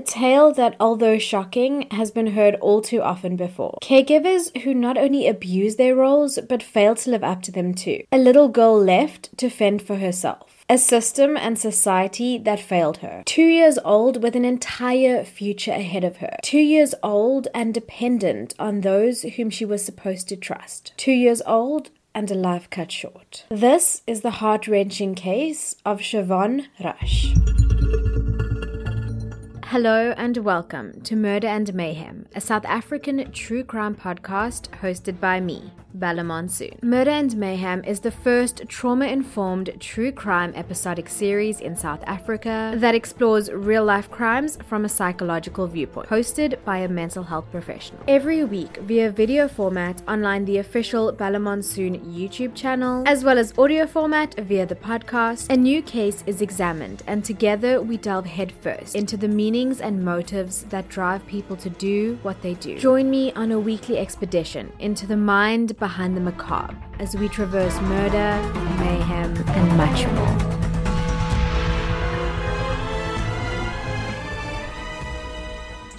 A tale that, although shocking, has been heard all too often before. Caregivers who not only abuse their roles, but fail to live up to them too. A little girl left to fend for herself. A system and society that failed her. Two years old with an entire future ahead of her. Two years old and dependent on those whom she was supposed to trust. Two years old and a life cut short. This is the heart wrenching case of Chevonne Rusch. Hello and welcome to Murder and Mayhem, a South African true crime podcast hosted by me, Bella Monsoon. Murder and Mayhem is the first trauma informed true crime episodic series in South Africa that explores real life crimes from a psychological viewpoint, hosted by a mental health professional. Every week, via video format online the official Bella Monsoon YouTube channel, as well as audio format via the podcast, a new case is examined, and together we delve headfirst into the meanings and motives that drive people to do what they do. Join me on a weekly expedition into the mind behind the macabre as we traverse murder, mayhem, and much more.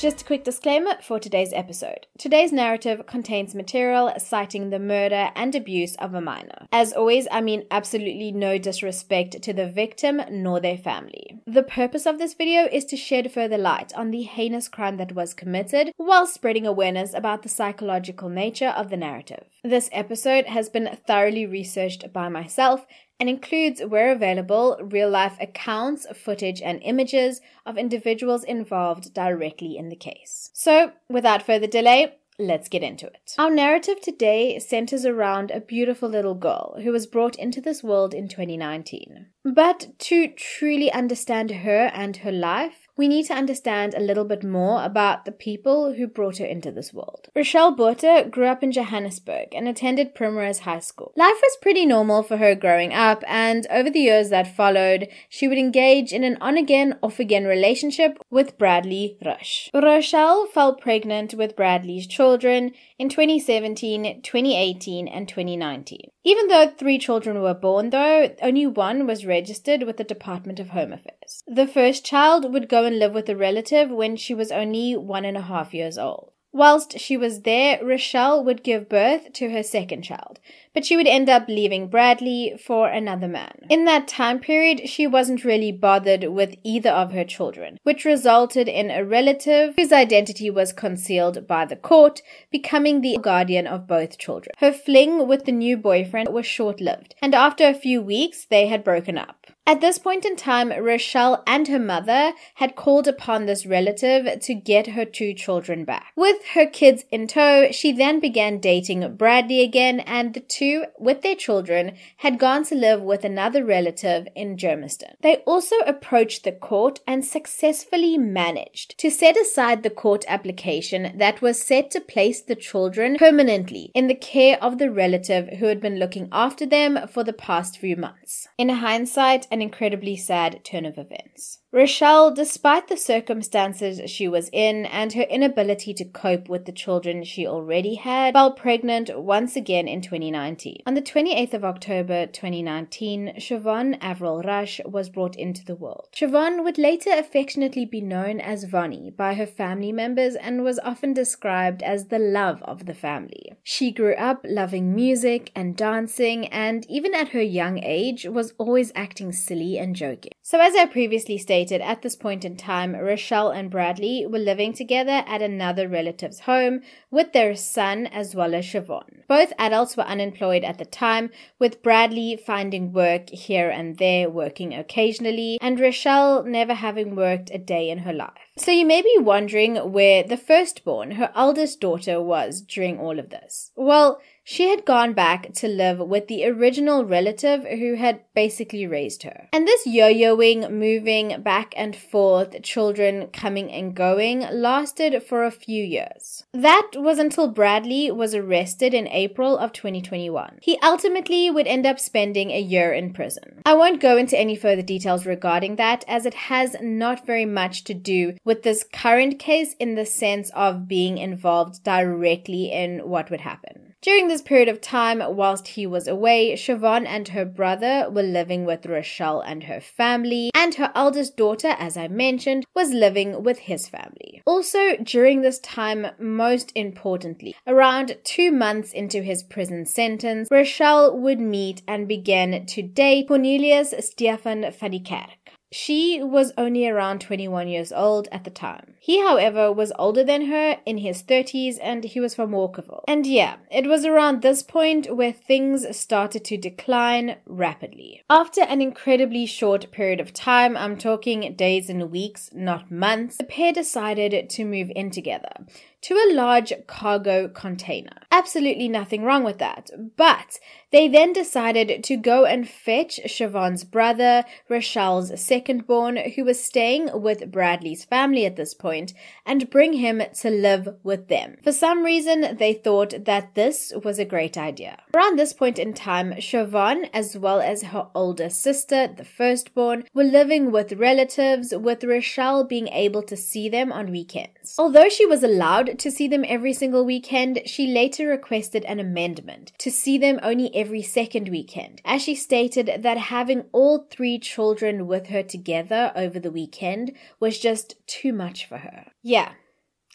Just a quick disclaimer for today's episode. Today's narrative contains material citing the murder and abuse of a minor. As always, I mean absolutely no disrespect to the victim nor their family. The purpose of this video is to shed further light on the heinous crime that was committed while spreading awareness about the psychological nature of the narrative. This episode has been thoroughly researched by myself and includes, where available, real life accounts, footage, and images of individuals involved directly in the case. So, without further delay, Let's get into it. Our narrative today centers around a beautiful little girl who was brought into this world in 2019. But to truly understand her and her life, we need to understand a little bit more about the people who brought her into this world. Rochelle Botha grew up in Johannesburg and attended Primrose High School. Life was pretty normal for her growing up, and over the years that followed, she would engage in an on again, off again relationship with Bradley Rusch. Rochelle fell pregnant with Bradley's children in 2017, 2018, and 2019. Even though three children were born, though, only one was registered with the Department of Home Affairs. The first child would go and live with a relative when she was only one and a half years old. Whilst she was there, Rochelle would give birth to her second child, but she would end up leaving Bradley for another man. In that time period, she wasn't really bothered with either of her children, which resulted in a relative whose identity was concealed by the court becoming the guardian of both children. Her fling with the new boyfriend was short lived, and after a few weeks, they had broken up. At this point in time, Rochelle and her mother had called upon this relative to get her two children back. With her kids in tow, she then began dating Bradley again, and the two, with their children, had gone to live with another relative in Germiston. They also approached the court and successfully managed to set aside the court application that was set to place the children permanently in the care of the relative who had been looking after them for the past few months. In hindsight, an incredibly sad turn of events. Rochelle, despite the circumstances she was in and her inability to cope with the children she already had, fell pregnant once again in 2019. On the 28th of October 2019, Chevonne Avril Rusch was brought into the world. Chevonne would later affectionately be known as Vonnie by her family members and was often described as the love of the family. She grew up loving music and dancing and even at her young age was always acting silly and joking. So as I previously stated, at this point in time, Rochelle and Bradley were living together at another relative's home with their son as well as Chevonne. Both adults were unemployed at the time, with Bradley finding work here and there, working occasionally, and Rochelle never having worked a day in her life. So you may be wondering where the firstborn, her eldest daughter, was during all of this. Well, she had gone back to live with the original relative who had basically raised her. And this yo yoing, moving back and forth, children coming and going, lasted for a few years. That was until Bradley was arrested in April of 2021. He ultimately would end up spending a year in prison. I won't go into any further details regarding that, as it has not very much to do with this current case in the sense of being involved directly in what would happen. During this period of time, whilst he was away, Chevonne and her brother were living with Rochelle and her family, and her eldest daughter, as I mentioned, was living with his family. Also, during this time, most importantly, around two months into his prison sentence, Rochelle would meet and begin to date Cornelius Stefan Kerk. She was only around 21 years old at the time. He, however, was older than her in his 30s and he was from Walkerville. And yeah, it was around this point where things started to decline rapidly. After an incredibly short period of time, I'm talking days and weeks, not months, the pair decided to move in together to a large cargo container. Absolutely nothing wrong with that. But they then decided to go and fetch Chevonne's brother, Rochelle's second born, who was staying with Bradley's family at this point, and bring him to live with them. For some reason, they thought that this was a great idea. Around this point in time, Chevonne, as well as her older sister, the firstborn, were living with relatives, with Rochelle being able to see them on weekends. Although she was allowed to see them every single weekend, she later requested an amendment to see them only every second weekend, as she stated that having all three children with her together over the weekend was just too much for her. Yeah,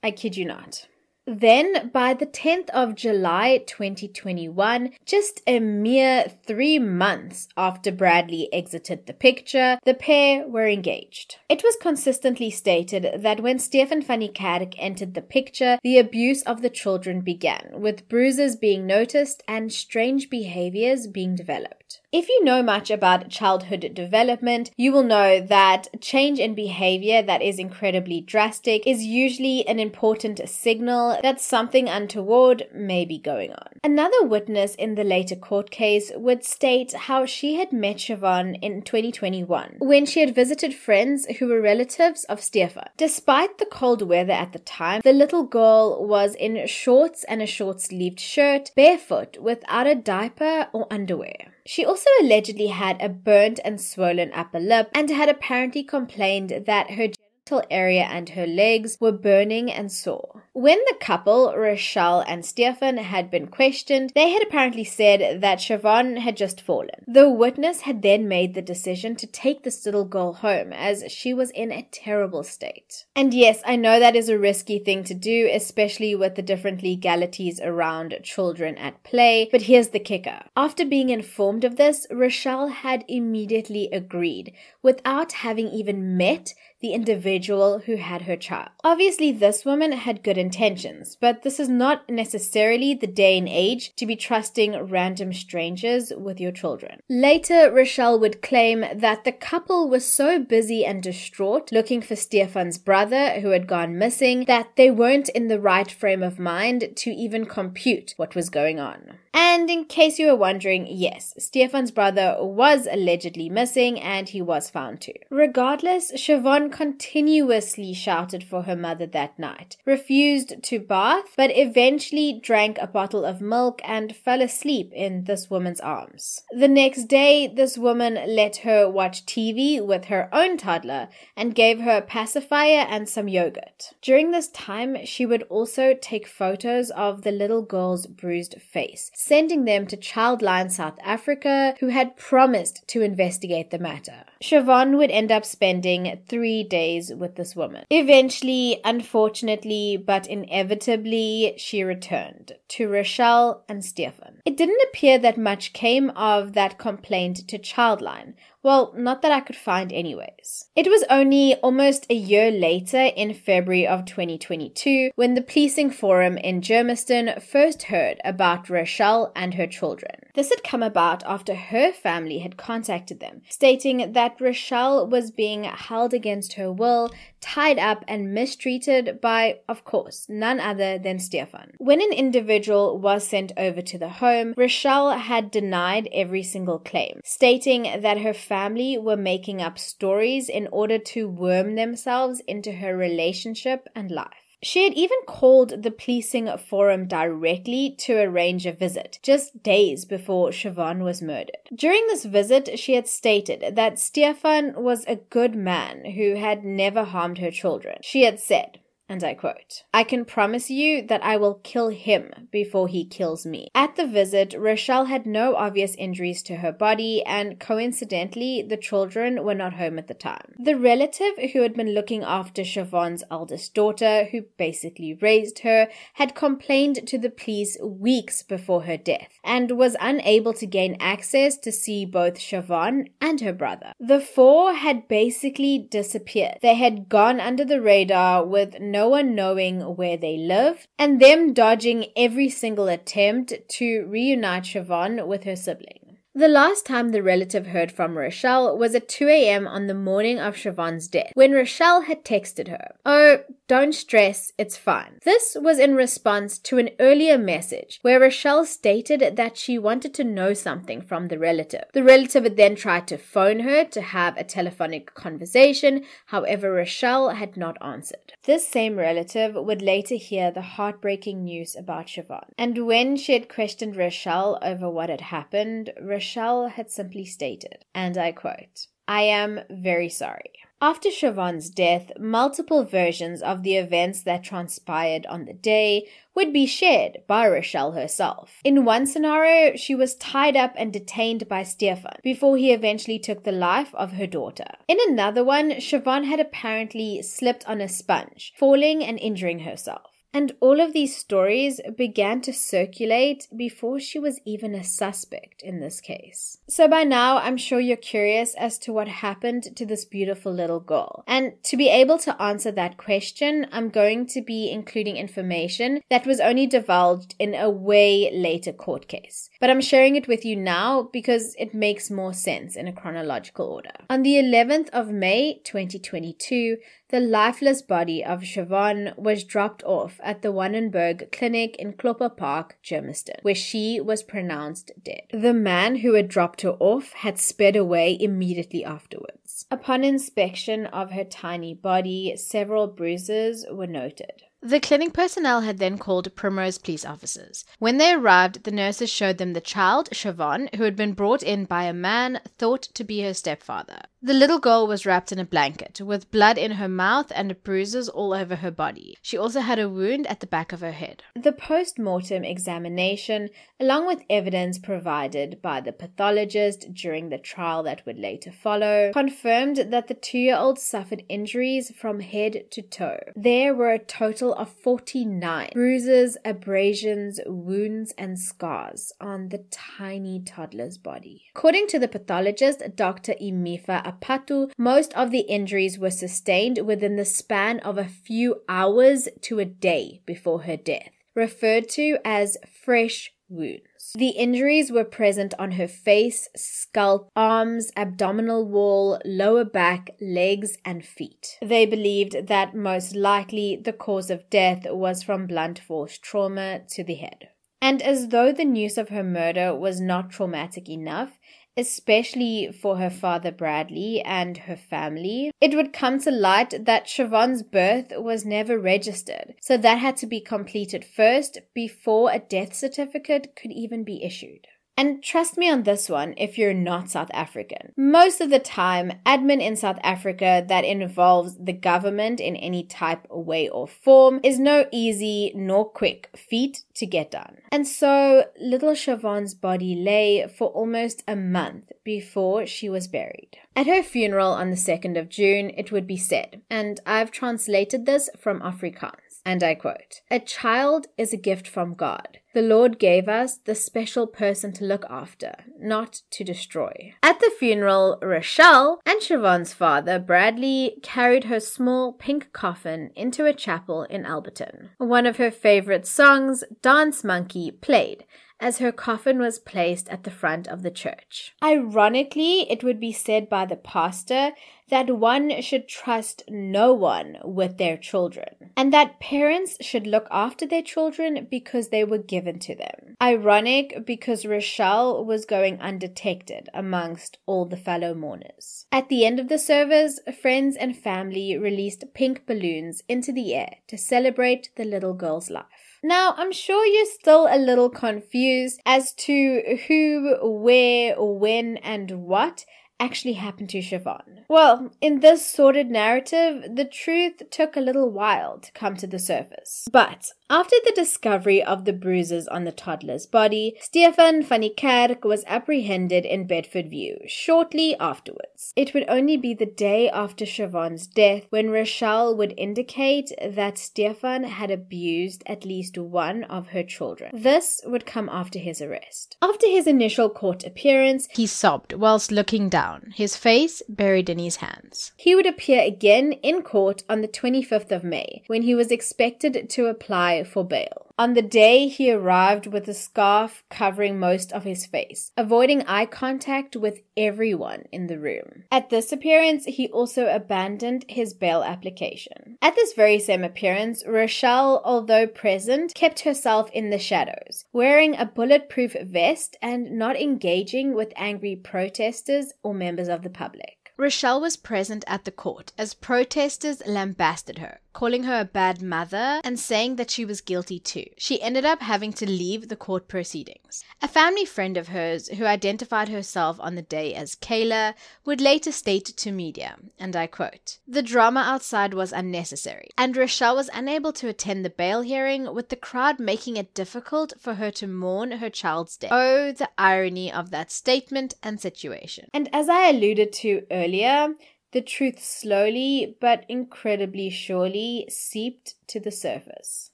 I kid you not. Then, by the 10th of July 2021, just a mere three months after Bradley exited the picture, the pair were engaged. It was consistently stated that when Stefan van Kerk entered the picture, the abuse of the children began, with bruises being noticed and strange behaviors being developed. If you know much about childhood development, you will know that change in behavior that is incredibly drastic is usually an important signal that something untoward may be going on. Another witness in the later court case would state how she had met Chevonne in 2021 when she had visited friends who were relatives of Stefan. Despite the cold weather at the time, the little girl was in shorts and a short sleeved shirt, barefoot, without a diaper or underwear. She also allegedly had a burnt and swollen upper lip and had apparently complained that her genital area and her legs were burning and sore. When the couple, Rochelle and Stefan, had been questioned, they had apparently said that Chevonne had just fallen. The witness had then made the decision to take this little girl home as she was in a terrible state. And yes, I know that is a risky thing to do, especially with the different legalities around children at play, but here's the kicker. After being informed of this, Rochelle had immediately agreed without having even met the individual who had her child. Obviously, this woman had good intentions, but this is not necessarily the day and age to be trusting random strangers with your children. Later, Rochelle would claim that the couple was so busy and distraught looking for Stefan's brother who had gone missing that they weren't in the right frame of mind to even compute what was going on. And in case you were wondering, yes, Stefan's brother was allegedly missing and he was found too. Regardless, Chevonne continuously shouted for her mother that night, refused to bath, but eventually drank a bottle of milk and fell asleep in this woman's arms. The next day, this woman let her watch TV with her own toddler and gave her a pacifier and some yogurt. During this time, she would also take photos of the little girl's bruised face sending them to Childline South Africa, who had promised to investigate the matter. Chevonne would end up spending three days with this woman. Eventually, unfortunately, but inevitably, she returned to Rochelle and Stefan. It didn't appear that much came of that complaint to Childline, well, not that I could find, anyways. It was only almost a year later, in February of 2022, when the policing forum in Germiston first heard about Rochelle and her children. This had come about after her family had contacted them, stating that Rochelle was being held against her will, tied up, and mistreated by, of course, none other than Stefan. When an individual was sent over to the home, Rochelle had denied every single claim, stating that her family were making up stories in order to worm themselves into her relationship and life. She had even called the policing forum directly to arrange a visit, just days before Chevonne was murdered. During this visit, she had stated that Stefan was a good man who had never harmed her children. She had said, and I quote, I can promise you that I will kill him before he kills me. At the visit, Rochelle had no obvious injuries to her body, and coincidentally, the children were not home at the time. The relative who had been looking after Chevonne's eldest daughter, who basically raised her, had complained to the police weeks before her death and was unable to gain access to see both Chevonne and her brother. The four had basically disappeared. They had gone under the radar with no one knowing where they lived, and them dodging every single attempt to reunite Chevonne with her sibling. The last time the relative heard from Rochelle was at 2 a.m. on the morning of Chevonne's death, when Rochelle had texted her, Oh, don't stress, it's fine. This was in response to an earlier message where Rochelle stated that she wanted to know something from the relative. The relative had then tried to phone her to have a telephonic conversation, however, Rochelle had not answered. This same relative would later hear the heartbreaking news about Chevonne, and when she had questioned Rochelle over what had happened, Rochelle had simply stated, and I quote, I am very sorry. After Chevonne's death, multiple versions of the events that transpired on the day would be shared by Rochelle herself. In one scenario, she was tied up and detained by Stefan before he eventually took the life of her daughter. In another one, Chevonne had apparently slipped on a sponge, falling and injuring herself. And all of these stories began to circulate before she was even a suspect in this case. So by now, I'm sure you're curious as to what happened to this beautiful little girl. And to be able to answer that question, I'm going to be including information that was only divulged in a way later court case. But I'm sharing it with you now because it makes more sense in a chronological order. On the 11th of May 2022, the lifeless body of Chevonne was dropped off at the Wannenberg Clinic in Klopper Park, Germiston, where she was pronounced dead. The man who had dropped her off had sped away immediately afterwards. Upon inspection of her tiny body, several bruises were noted. The clinic personnel had then called Primrose police officers. When they arrived, the nurses showed them the child, Chevonne, who had been brought in by a man thought to be her stepfather. The little girl was wrapped in a blanket, with blood in her mouth and bruises all over her body. She also had a wound at the back of her head. The post mortem examination, along with evidence provided by the pathologist during the trial that would later follow, confirmed that the two year old suffered injuries from head to toe. There were a total of 49 bruises, abrasions, wounds, and scars on the tiny toddler's body. According to the pathologist, Dr. Imifa Apatu, most of the injuries were sustained within the span of a few hours to a day before her death, referred to as fresh wounds. The injuries were present on her face, scalp, arms, abdominal wall, lower back, legs, and feet. They believed that most likely the cause of death was from blunt force trauma to the head. And as though the news of her murder was not traumatic enough, especially for her father Bradley and her family, it would come to light that Chevonne's birth was never registered, so that had to be completed first before a death certificate could even be issued. And trust me on this one if you're not South African. Most of the time, admin in South Africa that involves the government in any type, way, or form is no easy nor quick feat to get done. And so, little Chevonne's body lay for almost a month before she was buried. At her funeral on the 2nd of June, it would be said, and I've translated this from Afrikaans and I quote, A child is a gift from God. The Lord gave us the special person to look after, not to destroy. At the funeral, Rochelle and Chevonne's father, Bradley, carried her small pink coffin into a chapel in Alberton. One of her favorite songs, Dance Monkey, played, as her coffin was placed at the front of the church. Ironically, it would be said by the pastor that one should trust no one with their children, and that parents should look after their children because they were given to them. Ironic because Rochelle was going undetected amongst all the fellow mourners. At the end of the service, friends and family released pink balloons into the air to celebrate the little girl's life. Now, I'm sure you're still a little confused as to who, where, when, and what actually happened to Chevonne? Well, in this sordid narrative, the truth took a little while to come to the surface. But after the discovery of the bruises on the toddler's body, Stefan van Kerk was apprehended in Bedfordview shortly afterwards. It would only be the day after Chevonne's death when Rochelle would indicate that Stefan had abused at least one of her children. This would come after his arrest. After his initial court appearance, he sobbed whilst looking down, his face buried in his hands. He would appear again in court on the 25th of May when he was expected to apply for bail. On the day, he arrived with a scarf covering most of his face, avoiding eye contact with everyone in the room. At this appearance, he also abandoned his bail application. At this very same appearance, Rochelle, although present, kept herself in the shadows, wearing a bulletproof vest and not engaging with angry protesters or members of the public. Rochelle was present at the court as protesters lambasted her, calling her a bad mother and saying that she was guilty too. She ended up having to leave the court proceedings. A family friend of hers, who identified herself on the day as Kayla, would later state to media, and I quote, The drama outside was unnecessary, and Rochelle was unable to attend the bail hearing, with the crowd making it difficult for her to mourn her child's death. Oh, the irony of that statement and situation. And as I alluded to earlier, the truth slowly but incredibly surely seeped to the surface.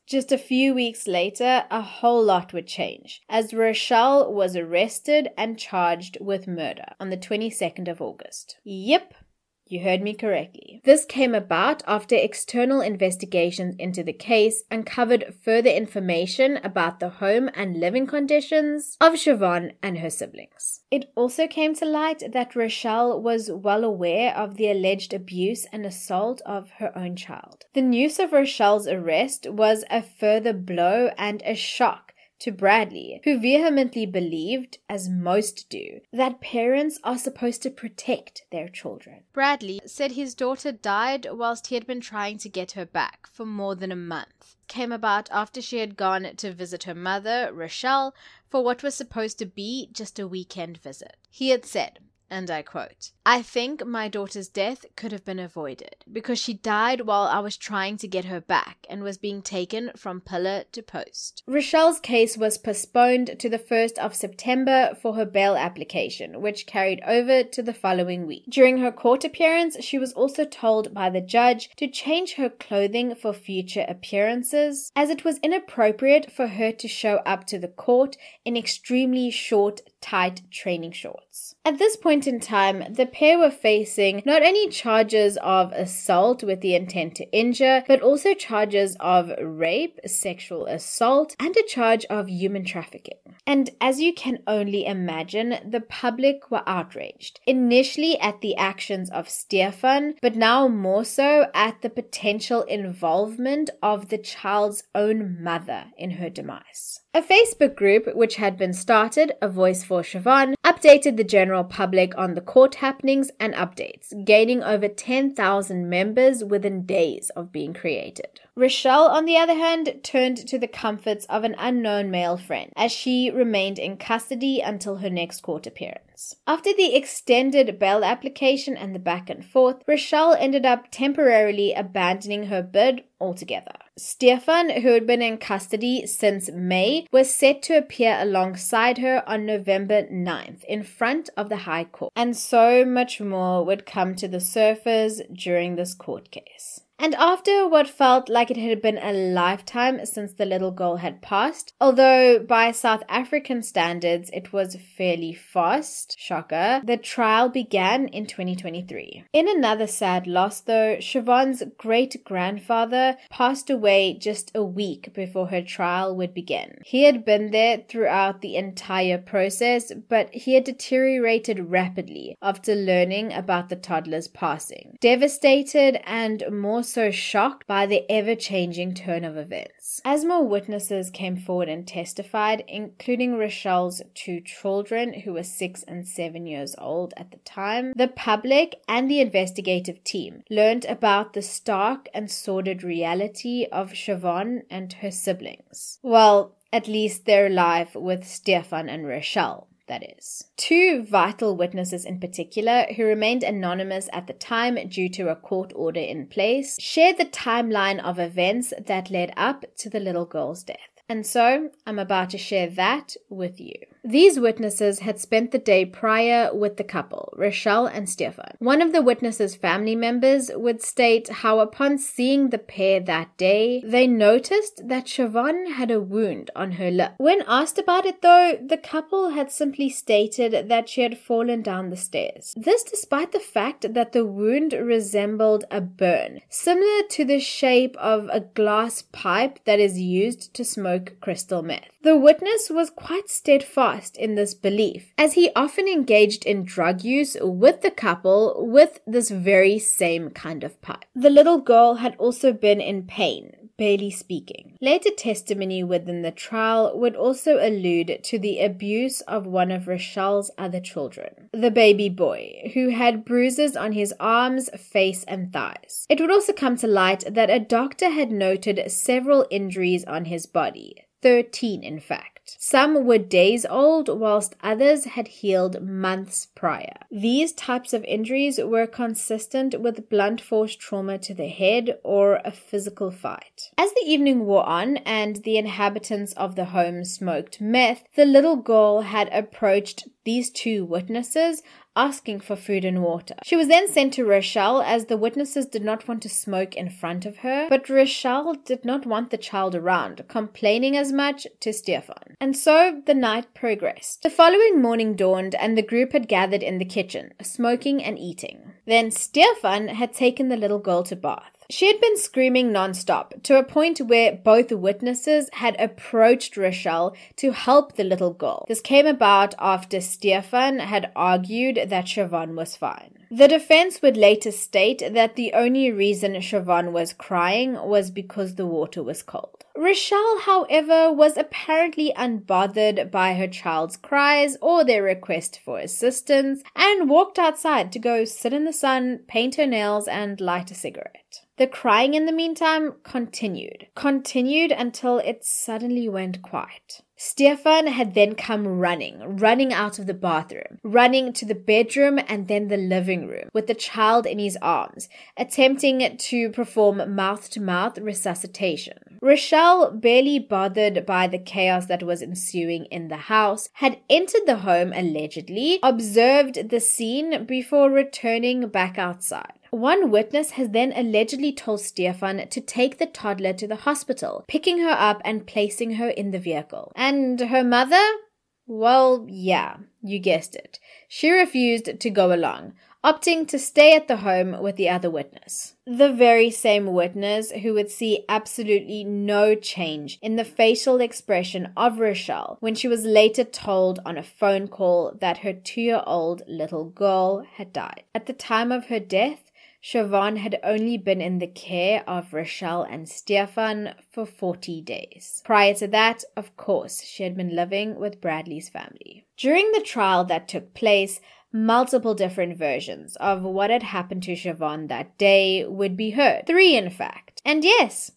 Just a few weeks later, a whole lot would change, as Rochelle was arrested and charged with murder on the 22nd of August. Yep, you heard me correctly. This came about after external investigations into the case uncovered further information about the home and living conditions of Chevonne and her siblings. It also came to light that Rochelle was well aware of the alleged abuse and assault of her own child. The news of Rochelle's arrest was a further blow and a shock to Bradley, who vehemently believed, as most do, that parents are supposed to protect their children. Bradley said his daughter died whilst he had been trying to get her back for more than a month. Came about after she had gone to visit her mother, Rochelle, for what was supposed to be just a weekend visit. He had said, and I quote, I think my daughter's death could have been avoided because she died while I was trying to get her back and was being taken from pillar to post. Rochelle's case was postponed to the 1st of September for her bail application, which carried over to the following week. During her court appearance, she was also told by the judge to change her clothing for future appearances, as it was inappropriate for her to show up to the court in extremely short, tight training shorts. At this point in time, the pair were facing not only charges of assault with the intent to injure, but also charges of rape, sexual assault, and a charge of human trafficking. And as you can only imagine, the public were outraged. Initially at the actions of Stefan, but now more so at the potential involvement of the child's own mother in her demise. A Facebook group, which had been started, A Voice for Chevonne, updated the general public on the court happenings and updates, gaining over 10,000 members within days of being created. Rochelle, on the other hand, turned to the comforts of an unknown male friend as she remained in custody until her next court appearance. After the extended bail application and the back and forth, Rochelle ended up temporarily abandoning her bid altogether. Stefan, who had been in custody since May, was set to appear alongside her on November 9th in front of the High Court. And so much more would come to the surface during this court case. And after what felt like it had been a lifetime since the little girl had passed, although by South African standards it was fairly fast, shocker, the trial began in 2023. In another sad loss though, Chevonne's great grandfather passed away just a week before her trial would begin. He had been there throughout the entire process, but he had deteriorated rapidly after learning about the toddler's passing. Devastated and more also shocked by the ever changing turn of events. As more witnesses came forward and testified, including Rochelle's two children, who were six and seven years old at the time, the public and the investigative team learned about the stark and sordid reality of Chevonne and her siblings. Well, at least their life with Stefan and Rochelle that is. Two vital witnesses in particular, who remained anonymous at the time due to a court order in place, shared the timeline of events that led up to the little girl's death. And so I'm about to share that with you. These witnesses had spent the day prior with the couple, Rochelle and Stefan. One of the witnesses' family members would state how, upon seeing the pair that day, they noticed that Chevonne had a wound on her lip. When asked about it, though, the couple had simply stated that she had fallen down the stairs. This despite the fact that the wound resembled a burn, similar to the shape of a glass pipe that is used to smoke crystal meth. The witness was quite steadfast in this belief, as he often engaged in drug use with the couple with this very same kind of pipe. The little girl had also been in pain, barely speaking. Later testimony within the trial would also allude to the abuse of one of Rochelle's other children, the baby boy, who had bruises on his arms, face, and thighs. It would also come to light that a doctor had noted several injuries on his body, 13 in fact. Some were days old, whilst others had healed months prior. These types of injuries were consistent with blunt force trauma to the head or a physical fight. As the evening wore on and the inhabitants of the home smoked meth, the little girl had approached these two witnesses asking for food and water. She was then sent to Rochelle as the witnesses did not want to smoke in front of her, but Rochelle did not want the child around, complaining as much to Stefan. And so the night progressed. The following morning dawned and the group had gathered in the kitchen, smoking and eating. Then Stefan had taken the little girl to bath. She had been screaming nonstop to a point where both witnesses had approached Rochelle to help the little girl. This came about after Stefan had argued that Chevonne was fine. The defense would later state that the only reason Chevonne was crying was because the water was cold. Rochelle, however, was apparently unbothered by her child's cries or their request for assistance and walked outside to go sit in the sun, paint her nails, and light a cigarette. The crying in the meantime continued, continued until it suddenly went quiet. Stefan had then come running, running out of the bathroom, running to the bedroom and then the living room with the child in his arms, attempting to perform mouth to mouth resuscitation. Rochelle, barely bothered by the chaos that was ensuing in the house, had entered the home allegedly, observed the scene before returning back outside. One witness has then allegedly told Stefan to take the toddler to the hospital, picking her up and placing her in the vehicle. And her mother? Well, yeah, you guessed it. She refused to go along, opting to stay at the home with the other witness. The very same witness who would see absolutely no change in the facial expression of Rochelle when she was later told on a phone call that her two year old little girl had died. At the time of her death, Chevonne had only been in the care of Rochelle and Stefan for 40 days. Prior to that, of course, she had been living with Bradley's family. During the trial that took place, multiple different versions of what had happened to Chevonne that day would be heard. Three, in fact. And yes,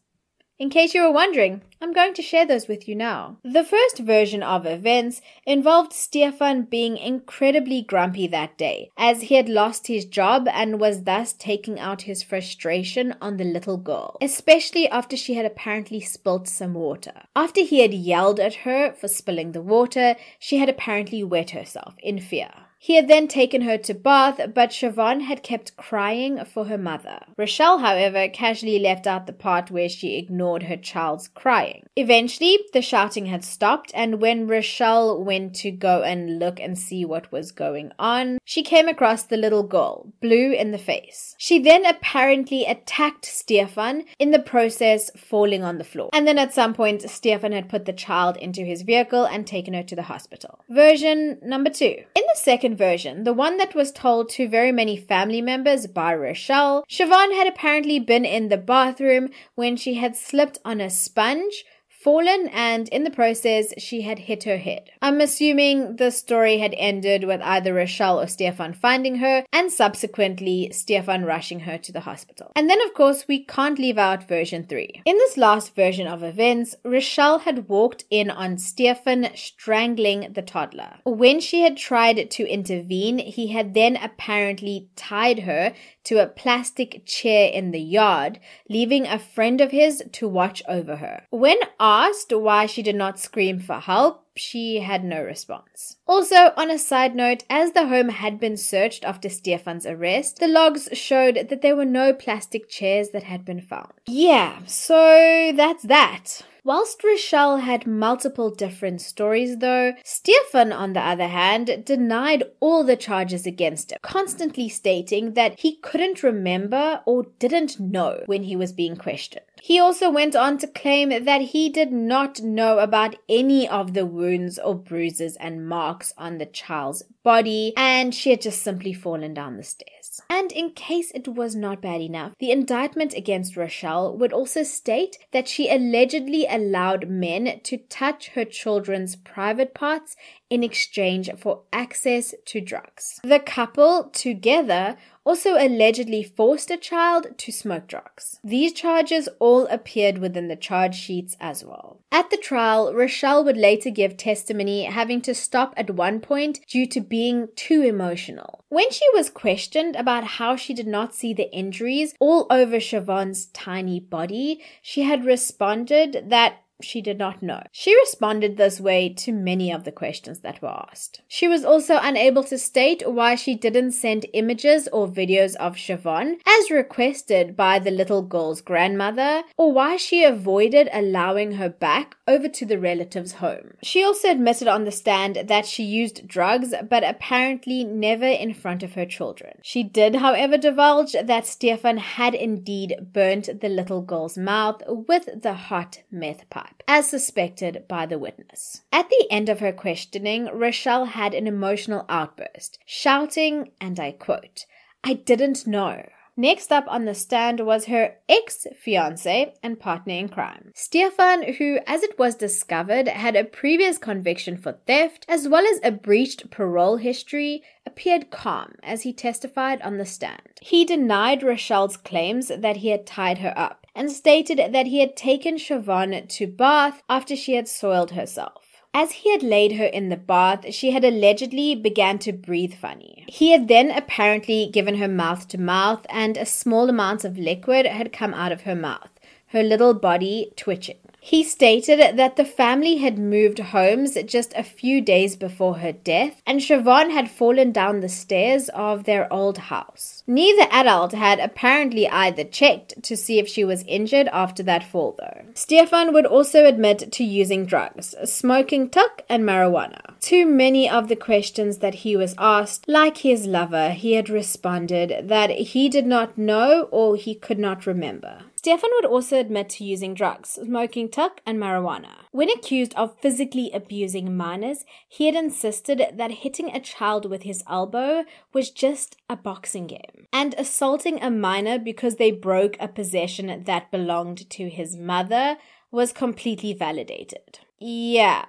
in case you were wondering, I'm going to share those with you now. The first version of events involved Stefan being incredibly grumpy that day, as he had lost his job and was thus taking out his frustration on the little girl, especially after she had apparently spilt some water. After he had yelled at her for spilling the water, she had apparently wet herself in fear. He had then taken her to bath, but Chevonne had kept crying for her mother. Rochelle, however, casually left out the part where she ignored her child's crying. Eventually, the shouting had stopped, and when Rochelle went to go and look and see what was going on, she came across the little girl, blue in the face. She then apparently attacked Stefan, in the process falling on the floor. And then at some point, Stefan had put the child into his vehicle and taken her to the hospital. Version number two. In the second second version, the one that was told to very many family members by Rochelle, Chevonne had apparently been in the bathroom when she had slipped on a sponge, fallen and in the process she had hit her head. I'm assuming the story had ended with either Rochelle or Stefan finding her and subsequently Stefan rushing her to the hospital. And then of course we can't leave out version 3. In this last version of events, Rochelle had walked in on Stefan strangling the toddler. When she had tried to intervene, he had then apparently tied her to a plastic chair in the yard, leaving a friend of his to watch over her. When asked why she did not scream for help, she had no response. Also, on a side note, as the home had been searched after Stefan's arrest, the logs showed that there were no plastic chairs that had been found. Yeah, so that's that. Whilst Rochelle had multiple different stories, though, Stefan, on the other hand, denied all the charges against him, constantly stating that he couldn't remember or didn't know when he was being questioned. He also went on to claim that he did not know about any of the wounds or bruises and marks on the child's body, and she had just simply fallen down the stairs. And in case it was not bad enough, the indictment against Rochelle would also state that she allegedly allowed men to touch her children's private parts in exchange for access to drugs. The couple together also allegedly forced a child to smoke drugs. These charges all appeared within the charge sheets as well. At the trial, Rochelle would later give testimony having to stop at one point due to being too emotional. When she was questioned about how she did not see the injuries all over Chevonne's tiny body, she had responded that she did not know. She responded this way to many of the questions that were asked. She was also unable to state why she didn't send images or videos of Chevonne as requested by the little girl's grandmother, or why she avoided allowing her back over to the relative's home. She also admitted on the stand that she used drugs, but apparently never in front of her children. She did, however, divulge that Stefan had indeed burnt the little girl's mouth with the hot meth pipe as suspected by the witness. At the end of her questioning, Rochelle had an emotional outburst, shouting, and I quote, I didn't know. Next up on the stand was her ex fiance and partner in crime, Stefan, who, as it was discovered, had a previous conviction for theft as well as a breached parole history, appeared calm as he testified on the stand. He denied Rochelle's claims that he had tied her up and stated that he had taken Chevonne to Bath after she had soiled herself. As he had laid her in the bath, she had allegedly began to breathe funny. He had then apparently given her mouth to mouth, and a small amount of liquid had come out of her mouth, her little body twitching. He stated that the family had moved homes just a few days before her death, and Chevonne had fallen down the stairs of their old house. Neither adult had apparently either checked to see if she was injured after that fall, though. Stefan would also admit to using drugs, smoking tik and marijuana. To many of the questions that he was asked, like his lover, he had responded that he did not know or he could not remember. Stefan would also admit to using drugs, smoking tik, and marijuana. When accused of physically abusing minors, he had insisted that hitting a child with his elbow was just a boxing game, and assaulting a minor because they broke a possession that belonged to his mother was completely validated. Yeah,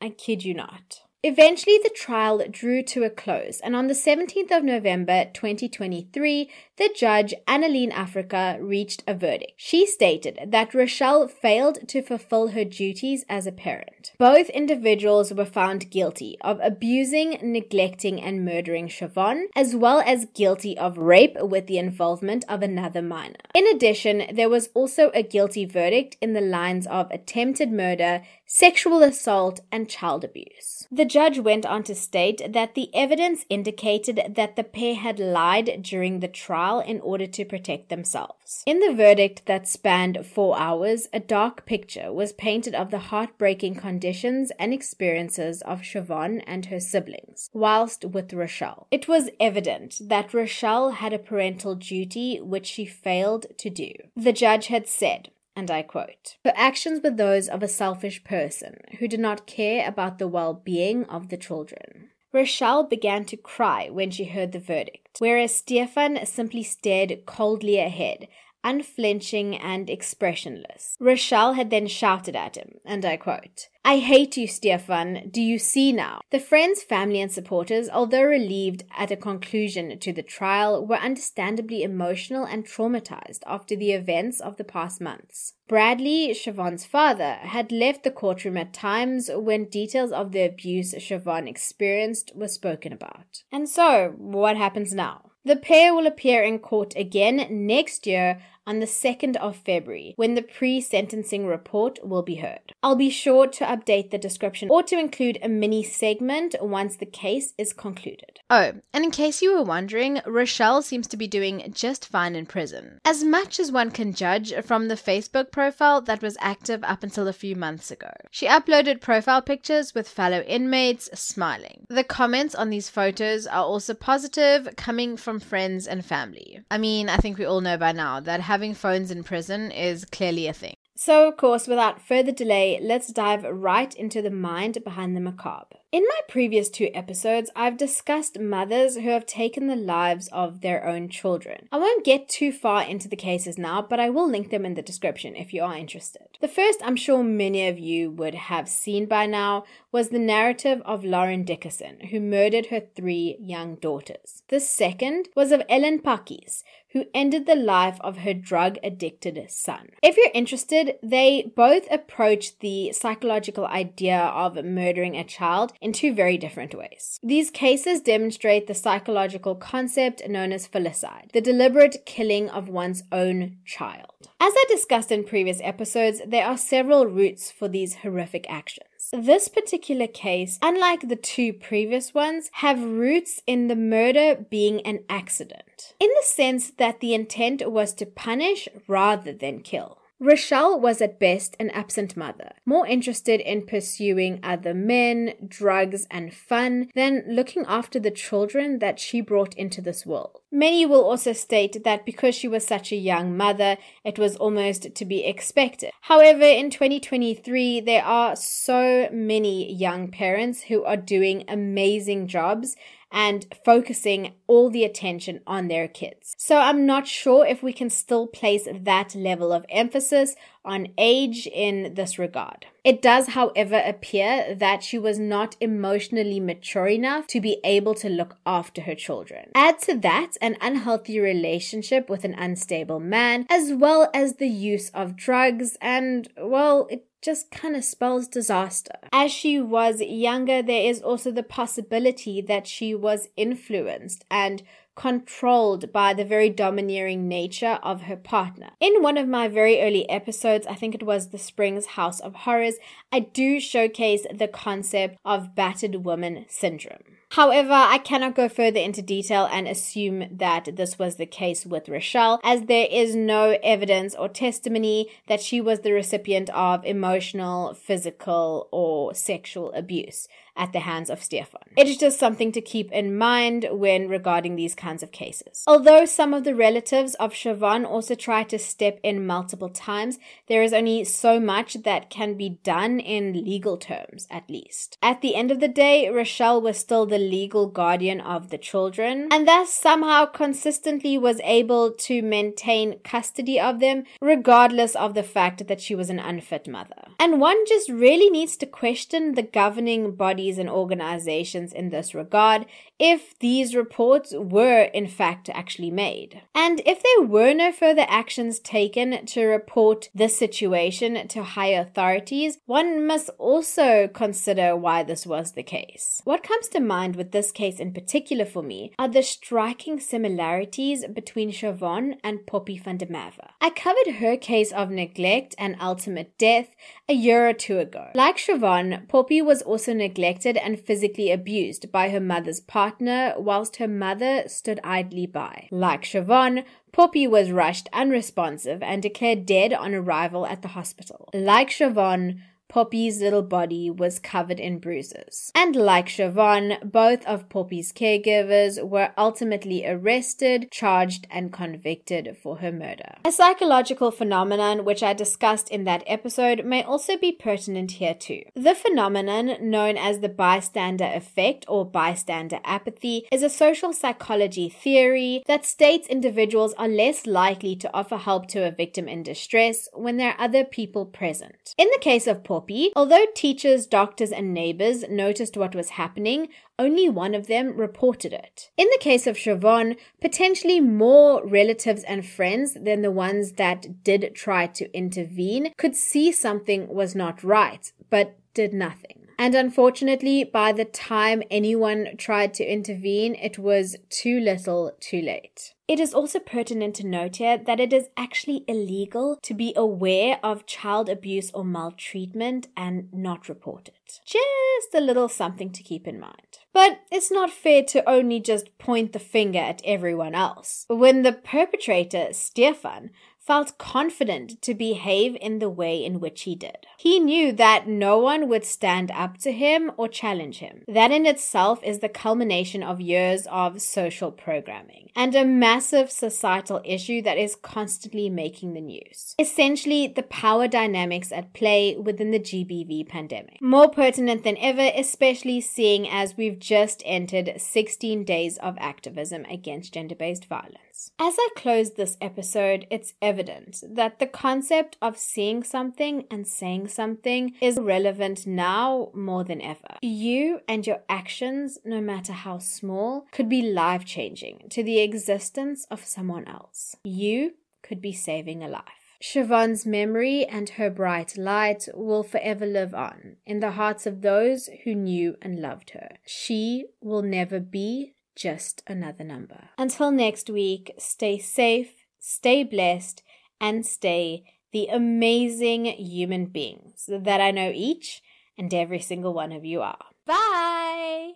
I kid you not. Eventually, the trial drew to a close, and on the 17th of November 2023, the judge, Annalene Africa, reached a verdict. She stated that Rochelle failed to fulfill her duties as a parent. Both individuals were found guilty of abusing, neglecting, and murdering Chevonne, as well as guilty of rape with the involvement of another minor. In addition, there was also a guilty verdict in the lines of attempted murder, sexual assault, and child abuse. The judge went on to state that the evidence indicated that the pair had lied during the trial in order to protect themselves. In the verdict that spanned four hours, a dark picture was painted of the heartbreaking conditions and experiences of Chevonne and her siblings, whilst with Rochelle. It was evident that Rochelle had a parental duty which she failed to do. The judge had said, and I quote Her actions were those of a selfish person who did not care about the well being of the children. Rochelle began to cry when she heard the verdict, whereas Stefan simply stared coldly ahead, unflinching and expressionless. Rochelle had then shouted at him, and I quote, I hate you, Stefan. Do you see now? The friends, family, and supporters, although relieved at a conclusion to the trial, were understandably emotional and traumatized after the events of the past months. Bradley, Chevonne's father, had left the courtroom at times when details of the abuse Chevonne experienced were spoken about. And so, what happens now? The pair will appear in court again next year on the 2nd of February when the pre sentencing report will be heard. I'll be sure to update the description or to include a mini segment once the case is concluded. Oh, and in case you were wondering, Rochelle seems to be doing just fine in prison. As much as one can judge from the Facebook profile that was active up until a few months ago. She uploaded profile pictures with fellow inmates smiling. The comments on these photos are also positive, coming from friends and family. I mean, I think we all know by now that having phones in prison is clearly a thing. So, of course, without further delay, let's dive right into the mind behind the macabre. In my previous two episodes, I've discussed mothers who have taken the lives of their own children. I won't get too far into the cases now, but I will link them in the description if you are interested. The first, I'm sure many of you would have seen by now, was the narrative of Lauren Dickason, who murdered her three young daughters. The second was of Ellen Pakkies, who ended the life of her drug addicted son. If you're interested, they both approach the psychological idea of murdering a child in two very different ways. These cases demonstrate the psychological concept known as filicide, the deliberate killing of one's own child. As I discussed in previous episodes, there are several routes for these horrific actions. This particular case, unlike the two previous ones, have roots in the murder being an accident, in the sense that the intent was to punish rather than kill. Rochelle was at best an absent mother, more interested in pursuing other men, drugs, and fun than looking after the children that she brought into this world. Many will also state that because she was such a young mother, it was almost to be expected. However, in 2023, there are so many young parents who are doing amazing jobs and focusing all the attention on their kids. So I'm not sure if we can still place that level of emphasis on age in this regard. It does, however, appear that she was not emotionally mature enough to be able to look after her children. Add to that an unhealthy relationship with an unstable man, as well as the use of drugs, and, well, it just kind of spells disaster. As she was younger, there is also the possibility that she was influenced and controlled by the very domineering nature of her partner. In one of my very early episodes, I think it was The Springs House of Horrors, I do showcase the concept of battered woman syndrome. However, I cannot go further into detail and assume that this was the case with Rochelle, as there is no evidence or testimony that she was the recipient of emotional, physical, or sexual abuse at the hands of Stefan. It is just something to keep in mind when regarding these kinds of cases. Although some of the relatives of Chevonne also try to step in multiple times, there is only so much that can be done in legal terms, at least. At the end of the day, Rochelle was still the legal guardian of the children, and thus somehow consistently was able to maintain custody of them, regardless of the fact that she was an unfit mother. And one just really needs to question the governing body bodies and organizations in this regard if these reports were in fact actually made. And if there were no further actions taken to report this situation to higher authorities, one must also consider why this was the case. What comes to mind with this case in particular for me are the striking similarities between Chevonne and Poppie van der Merwe. I covered her case of neglect and ultimate death a year or two ago. Like Chevonne, Poppie was also neglected neglected and physically abused by her mother's partner whilst her mother stood idly by. Like Chevonne, Poppie was rushed unresponsive and declared dead on arrival at the hospital. Like Chevonne, Poppie's little body was covered in bruises. And like Chevonne, both of Poppie's caregivers were ultimately arrested, charged, and convicted for her murder. A psychological phenomenon which I discussed in that episode may also be pertinent here too. The phenomenon known as the bystander effect or bystander apathy is a social psychology theory that states individuals are less likely to offer help to a victim in distress when there are other people present. In the case of Poppie, although teachers, doctors, and neighbors noticed what was happening, only one of them reported it. In the case of Chevonne, potentially more relatives and friends than the ones that did try to intervene could see something was not right, but did nothing. And unfortunately, by the time anyone tried to intervene, it was too little, too late. It is also pertinent to note here that it is actually illegal to be aware of child abuse or maltreatment and not report it. Just a little something to keep in mind. But it's not fair to only just point the finger at everyone else. When the perpetrator, Stefan, felt confident to behave in the way in which he did. He knew that no one would stand up to him or challenge him. That in itself is the culmination of years of social programming and a massive societal issue that is constantly making the news. Essentially, the power dynamics at play within the GBV pandemic. More pertinent than ever, especially seeing as we've just entered 16 days of activism against gender based violence. As I close this episode, it's evident that the concept of seeing something and saying something is relevant now more than ever. You and your actions, no matter how small, could be life changing to the existence of someone else. You could be saving a life. Chevonne's memory and her bright light will forever live on in the hearts of those who knew and loved her. She will never be just another number. Until next week, stay safe, stay blessed, and stay the amazing human beings that I know each and every single one of you are. Bye!